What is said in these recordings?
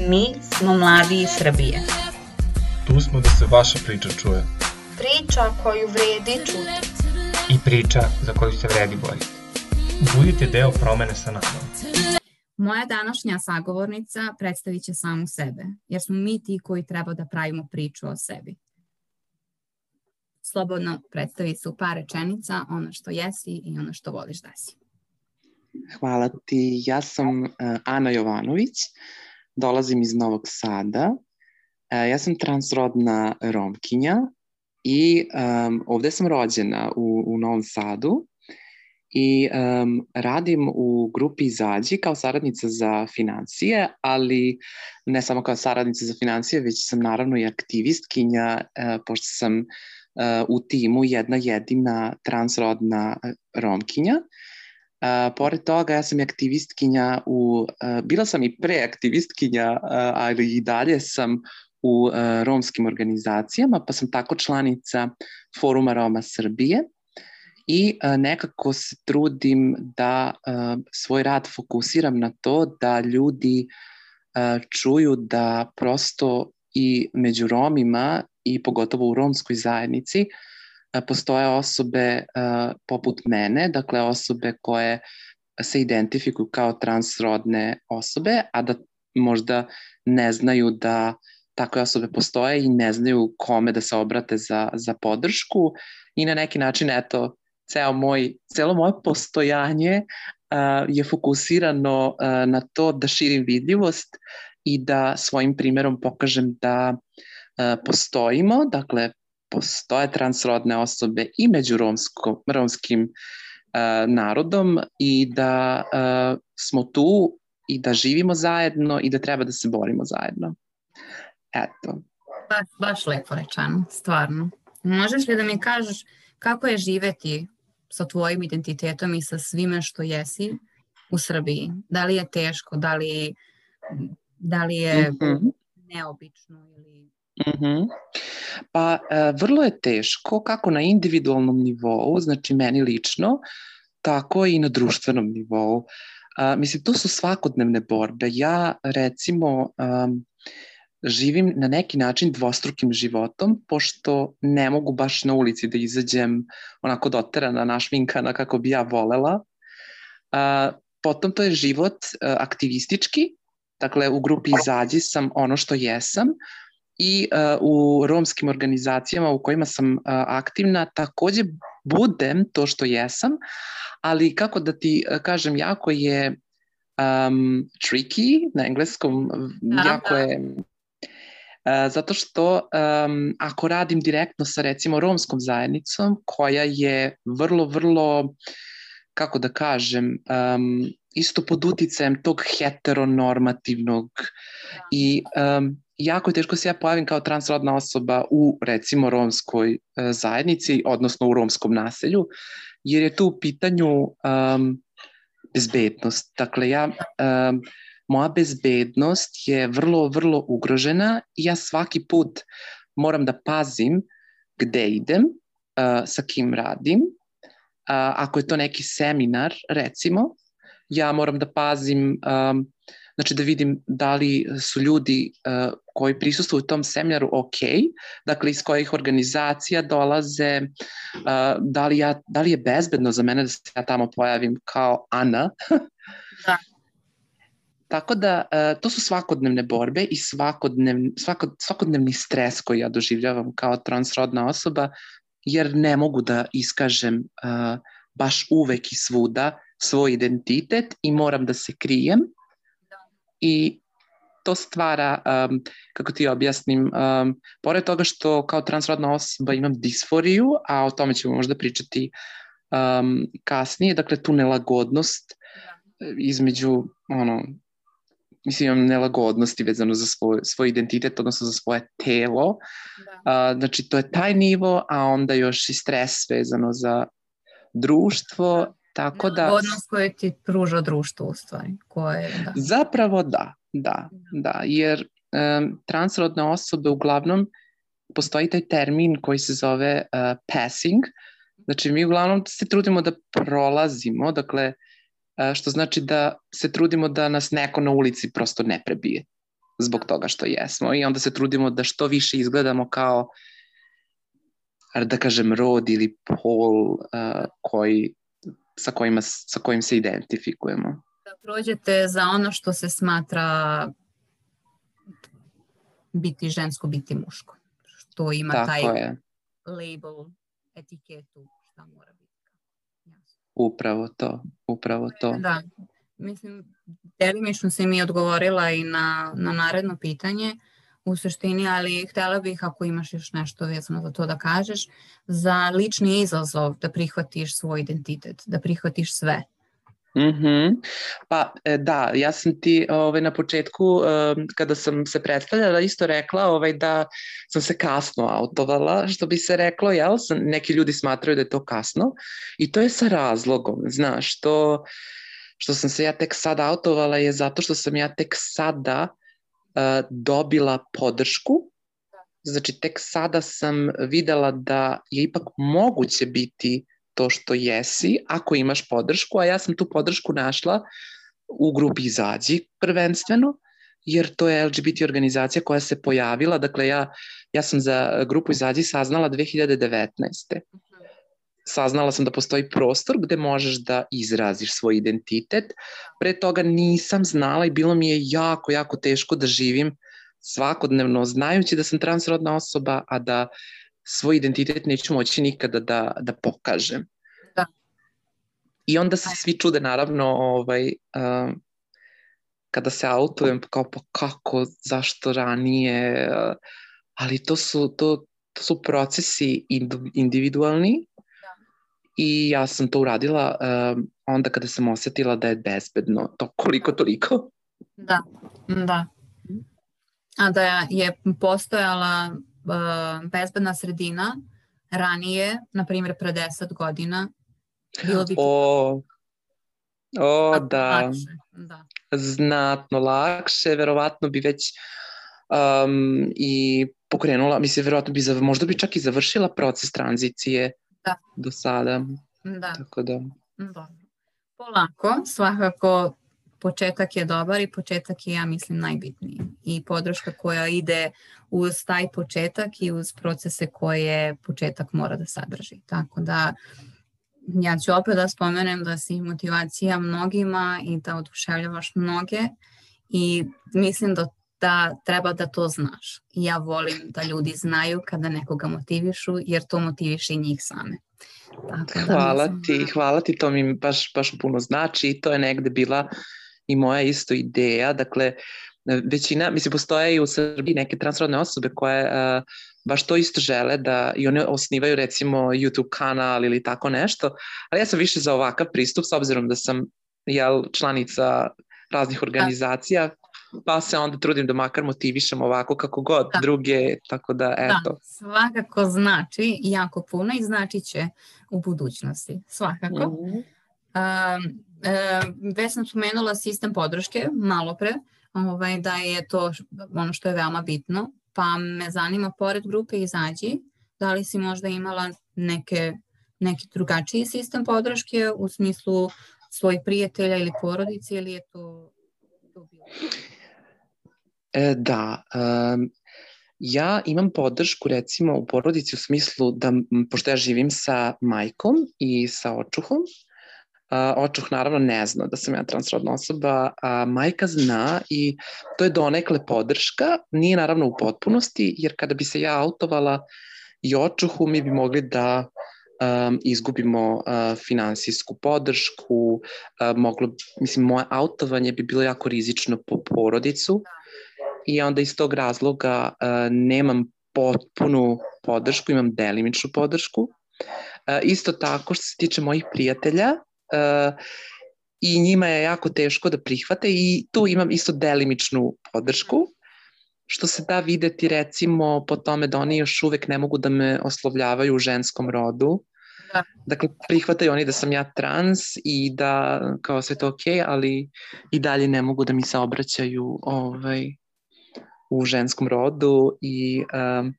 Mi smo mladi iz Srbije. Tu smo da se vaša priča čuje. Priča koju vredi čuti. I priča za koju se vredi boriti. Budite deo promene sa nama. Moja današnja sagovornica predstavit će samu sebe, jer smo mi ti koji treba da pravimo priču o sebi. Slobodno predstavi se u par rečenica ono što jesi i ono što voliš da si. Hvala ti. Ja sam uh, Ana Jovanović, dolazim iz Novog Sada. Uh, ja sam transrodna romkinja i um, ovde sam rođena u, u Novom Sadu i um, radim u grupi Izađi kao saradnica za financije, ali ne samo kao saradnica za financije, već sam naravno i aktivistkinja, uh, pošto sam uh, u timu jedna jedina transrodna romkinja. Uh, pored toga, ja sam i aktivistkinja u, uh, bila sam i preaktivistkinja, uh, ali i dalje sam u uh, romskim organizacijama, pa sam tako članica Foruma Roma Srbije i uh, nekako se trudim da uh, svoj rad fokusiram na to da ljudi uh, čuju da prosto i među Romima i pogotovo u romskoj zajednici postoje osobe poput mene, dakle osobe koje se identifikuju kao transrodne osobe, a da možda ne znaju da takve osobe postoje i ne znaju kome da se obrate za, za podršku. I na neki način, eto, ceo moj, celo moje postojanje uh, je fokusirano uh, na to da širim vidljivost i da svojim primerom pokažem da uh, postojimo, dakle, postoje transrodne osobe i među romsko, romskim uh, narodom i da uh, smo tu i da živimo zajedno i da treba da se borimo zajedno. Eto. Baš, baš lepo rečeno, stvarno. Možeš li da mi kažeš kako je živeti sa tvojim identitetom i sa svime što jesi u Srbiji? Da li je teško, da li, da li je mm -hmm. neobično ili... Mm -hmm. Pa e, vrlo je teško kako na individualnom nivou, znači meni lično, tako i na društvenom nivou. A, mislim, to su svakodnevne borbe. Ja, recimo, um, živim na neki način dvostrukim životom, pošto ne mogu baš na ulici da izađem onako doterana, našminkana kako bi ja volela. A, potom to je život a, aktivistički, dakle u grupi Izađi sam ono što jesam, i uh, u romskim organizacijama u kojima sam uh, aktivna takođe budem to što jesam, ali kako da ti uh, kažem, jako je um, tricky na engleskom, da, jako da. je zato što um, ako radim direktno sa recimo romskom zajednicom koja je vrlo, vrlo kako da kažem, um, isto pod uticajem tog heteronormativnog da. i um, jako je teško se ja pojavim kao transrodna osoba u recimo romskoj e, zajednici, odnosno u romskom naselju, jer je tu u pitanju um, bezbednost. Dakle, ja, um, moja bezbednost je vrlo, vrlo ugrožena i ja svaki put moram da pazim gde idem, uh, sa kim radim. Uh, ako je to neki seminar, recimo, ja moram da pazim um, znači da vidim da li su ljudi uh, koji prisustuju u tom seminaru ok, dakle iz kojih organizacija dolaze, uh, da, li ja, da li je bezbedno za mene da se ja tamo pojavim kao Ana. da. Tako da uh, to su svakodnevne borbe i svakodnevni, svakod, svakodnevni stres koji ja doživljavam kao transrodna osoba, jer ne mogu da iskažem uh, baš uvek i svuda svoj identitet i moram da se krijem i to stvara, um, kako ti objasnim, um, pored toga što kao transrodna osoba imam disforiju, a o tome ćemo možda pričati um, kasnije, dakle tu nelagodnost između, ono, mislim imam nelagodnosti vezano za svoj, svoj identitet, odnosno za svoje telo. Da. Uh, znači to je taj nivo, a onda još i stres vezano za društvo Tako da... Odnos koje ti pruža društvo u stvari. Koje, da. Zapravo da, da, da, jer um, transrodne osobe uglavnom postoji taj termin koji se zove uh, passing, znači mi uglavnom se trudimo da prolazimo, dakle, uh, što znači da se trudimo da nas neko na ulici prosto ne prebije. zbog toga što jesmo i onda se trudimo da što više izgledamo kao da kažem rod ili pol uh, koji, sa, kojima, sa kojim se identifikujemo. Da prođete za ono što se smatra biti žensko, biti muško. Što ima Tako taj je. label, etiketu, šta mora biti. Jasno. Upravo to, upravo to. Da, mislim, delimično si mi odgovorila i na, na naredno pitanje u suštini, ali htela bih ako imaš još nešto vezano za to da kažeš, za lični izazov da prihvatiš svoj identitet, da prihvatiš sve. Mm -hmm. Pa e, da, ja sam ti ovaj, na početku um, kada sam se predstavljala isto rekla ovaj, da sam se kasno autovala, što bi se reklo, jel? Neki ljudi smatraju da je to kasno i to je sa razlogom, znaš, to što sam se ja tek sad autovala je zato što sam ja tek sada uh, dobila podršku Znači, tek sada sam videla da je ipak moguće biti to što jesi, ako imaš podršku, a ja sam tu podršku našla u grupi Izađi prvenstveno, jer to je LGBT organizacija koja se pojavila, dakle ja, ja sam za grupu Izađi saznala 2019. Saznala sam da postoji prostor gde možeš da izraziš svoj identitet. Pre toga nisam znala i bilo mi je jako, jako teško da živim svakodnevno znajući da sam transrodna osoba, a da svoj identitet neću moći nikada da, da pokažem. Da. I onda se svi čude naravno ovaj, uh, kada se autujem kao pa kako, zašto ranije, uh, ali to su, to, to su procesi individualni. I ja sam to uradila uh, onda kada sam osetila da je bezbedno, to koliko toliko. Da, da. A da je postojala uh, bezbedna sredina ranije, na primjer pre 10 godina, bilo bi... O, o da. Lakše. da. Znatno lakše, verovatno bi već um, i pokrenula, mislim, verovatno bi, zav, možda bi čak i završila proces tranzicije da. do sada. Da. Tako da. Dobro. Polako, svakako početak je dobar i početak je, ja mislim, najbitniji. I podrška koja ide uz taj početak i uz procese koje početak mora da sadrži. Tako da, ja ću opet da spomenem da si motivacija mnogima i da oduševljavaš mnoge i mislim da da treba da to znaš. I ja volim da ljudi znaju kada nekoga motivišu, jer to motiviše i njih same. Tako da hvala mislim, ti, da... hvala ti, to mi baš, baš puno znači i to je negde bila i moja isto ideja, dakle, većina, mislim, postoje i u Srbiji neke transrodne osobe koje uh, baš to isto žele da i one osnivaju recimo YouTube kanal ili tako nešto, ali ja sam više za ovakav pristup s obzirom da sam jel, članica raznih organizacija, pa se onda trudim da makar motivišem ovako kako god da. druge, tako da, da eto. Da, svakako znači jako puno i znači će u budućnosti, svakako. Mm -hmm. um, e, već sam spomenula sistem podrške malo pre, ovaj, da je to ono što je veoma bitno, pa me zanima pored grupe Izađi, da li si možda imala neke, neki drugačiji sistem podrške u smislu svojih prijatelja ili porodice ili je to, to bilo? E, da, um, ja imam podršku recimo u porodici u smislu da, pošto ja živim sa majkom i sa očuhom, Uh, očuh naravno ne zna da sam ja transrodna osoba, a majka zna i to je donekle podrška, nije naravno u potpunosti, jer kada bi se ja autovala i očuhu, mi bi mogli da um, izgubimo uh, finansijsku podršku, uh, moglo, mislim, moje autovanje bi bilo jako rizično po porodicu i onda iz tog razloga uh, nemam potpunu podršku, imam delimičnu podršku. Uh, isto tako što se tiče mojih prijatelja, uh, i njima je jako teško da prihvate i tu imam isto delimičnu podršku, što se da videti recimo po tome da oni još uvek ne mogu da me oslovljavaju u ženskom rodu. Da. Dakle, prihvataju oni da sam ja trans i da kao sve to ok, ali i dalje ne mogu da mi se obraćaju ovaj, u ženskom rodu i um,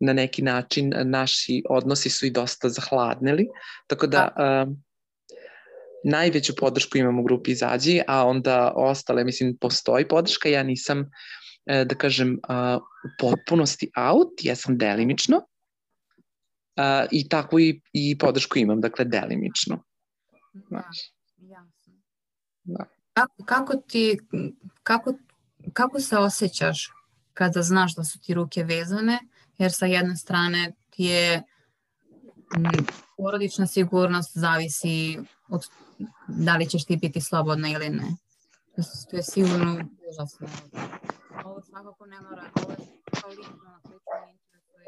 na neki način naši odnosi su i dosta zahladnili. Tako da, da. Um, najveću podršku imam u grupi Izađi, a onda ostale, mislim, postoji podrška, ja nisam e, da kažem, u potpunosti out, jesam delimično, a, i tako i, i podršku imam, dakle, delimično. Da, jasno. Da. Kako, kako ti, kako, kako se osjećaš kada znaš da su ti ruke vezane, jer sa jedne strane ti je m, porodična sigurnost zavisi od da li ćeš ti biti slobodna ili ne. To, je- to je sigurno užasno. Ovo svakako ne mora, ovo je kao lično me interesuje,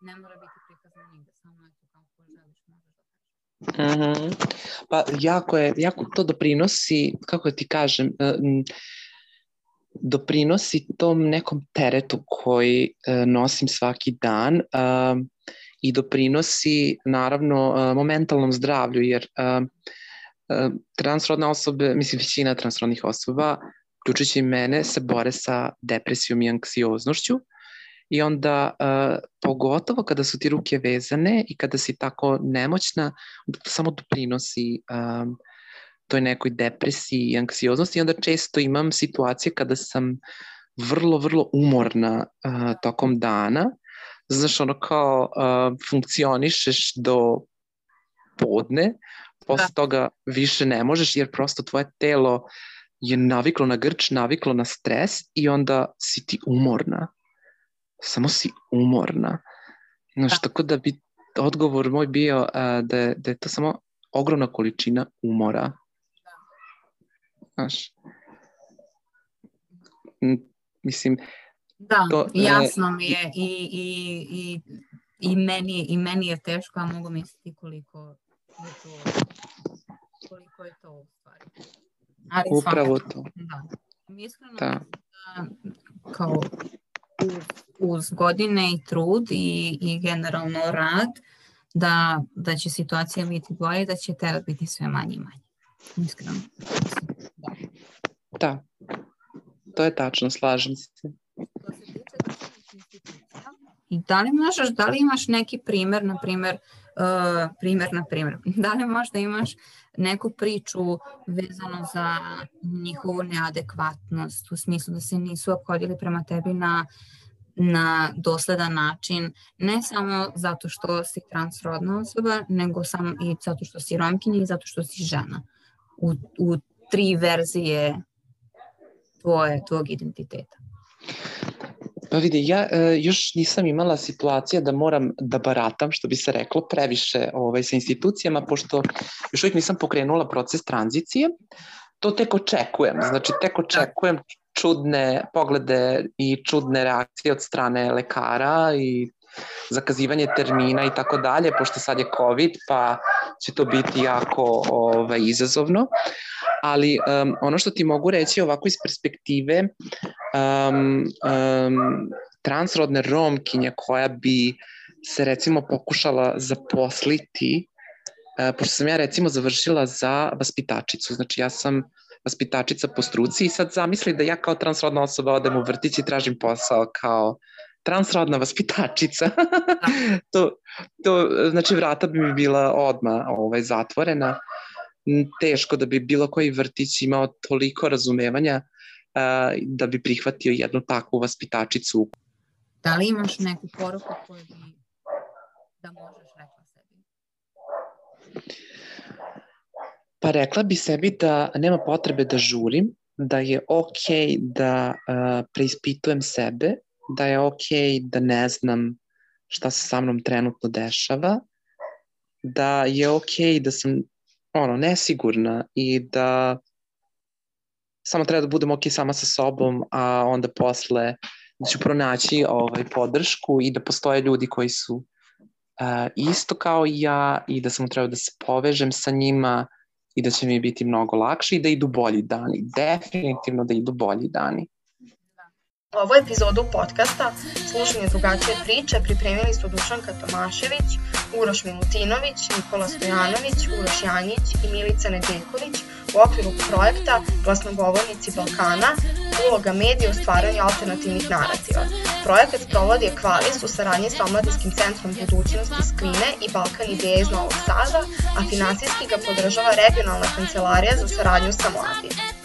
ne mora biti prikazano nigde, samo eto kako želiš možeš da. Mhm. Pa jako je, jako to doprinosi, kako ti kažem, e, doprinosi tom nekom teretu koji e, nosim svaki dan a, i doprinosi naravno a, momentalnom zdravlju, jer a, a, transrodne osobe, mislim većina transrodnih osoba, uključujući i mene, se bore sa depresijom i anksioznošću i onda a, pogotovo kada su ti ruke vezane i kada si tako nemoćna, samo doprinosi um, toj nekoj depresiji i anksioznosti i onda često imam situacije kada sam vrlo, vrlo umorna uh, tokom dana. Znaš, ono kao uh, funkcionišeš do podne, posle Da. toga više ne možeš jer prosto tvoje telo je naviklo na grč, naviklo na stres i onda si ti umorna. Samo si umorna. Znaš, Da. tako da bi odgovor moj bio uh, da, je, da je to samo ogromna količina umora. Znaš. Mislim, Da, To, e, jasno mi je i, i, i, i, meni, i meni je teško, a mogu misliti koliko je to, koliko je to u stvari. Ali upravo svakako, to. Da. Iskreno Da. da kao uz, uz godine i trud i, i generalno rad da, da će situacija biti bolja i da će teret biti sve manje i manje. Iskreno. Da. To je tačno, slažem se. I da li možeš, da li imaš neki primer, na primer, uh, primer, na primer, da li možda imaš neku priču vezano za njihovu neadekvatnost, u smislu da se nisu obhodili prema tebi na na dosledan način, ne samo zato što si transrodna osoba, nego samo i zato što si romkinja i zato što si žena. U, u tri verzije tvoje, tvog identiteta. Pa vidi, ja e, još nisam imala situacija da moram da baratam, što bi se reklo, previše ovaj, sa institucijama, pošto još uvijek nisam pokrenula proces tranzicije. To tek očekujem, znači tek očekujem čudne poglede i čudne reakcije od strane lekara i zakazivanje termina i tako dalje, pošto sad je COVID, pa će to biti jako ovaj, izazovno. Ali um, ono što ti mogu reći ovako iz perspektive um, um, transrodne romkinje koja bi se recimo pokušala zaposliti, uh, pošto sam ja recimo završila za vaspitačicu, znači ja sam vaspitačica po struci i sad zamisli da ja kao transrodna osoba odem u vrtić i tražim posao kao transrodna vaspitačica. to, to, znači vrata bi mi bila odma ovaj, zatvorena. M, Teško da bi bilo koji vrtić imao toliko razumevanja uh, da bi prihvatio jednu takvu vaspitačicu. Da li imaš neku poruku koju bi da možeš rekla sebi? Pa rekla bi sebi da nema potrebe da žurim, da je okej da uh, preispitujem sebe, da je okej da ne znam šta se sa mnom trenutno dešava, da je okej da sam ono, nesigurna i da samo treba da budem okej sama sa sobom, a onda posle da ću pronaći ovaj, podršku i da postoje ljudi koji su uh, isto kao i ja i da samo treba da se povežem sa njima i da će mi biti mnogo lakše i da idu bolji dani. Definitivno da idu bolji dani. Ovu epizodu podcasta Slušanje drugačije priče pripremili su Dušanka Tomašević, Uroš Milutinović, Nikola Stojanović, Uroš Janjić i Milica Nedeljković u okviru projekta Glasnogovornici Balkana uloga medija u stvaranju alternativnih narativa. Projekat sprovodi Ekvalis u saradnji sa Omladinskim centrom budućnosti Skrine i Balkan ideje iz Novog Sada, a finansijski ga podržava regionalna kancelarija za saradnju sa mladima.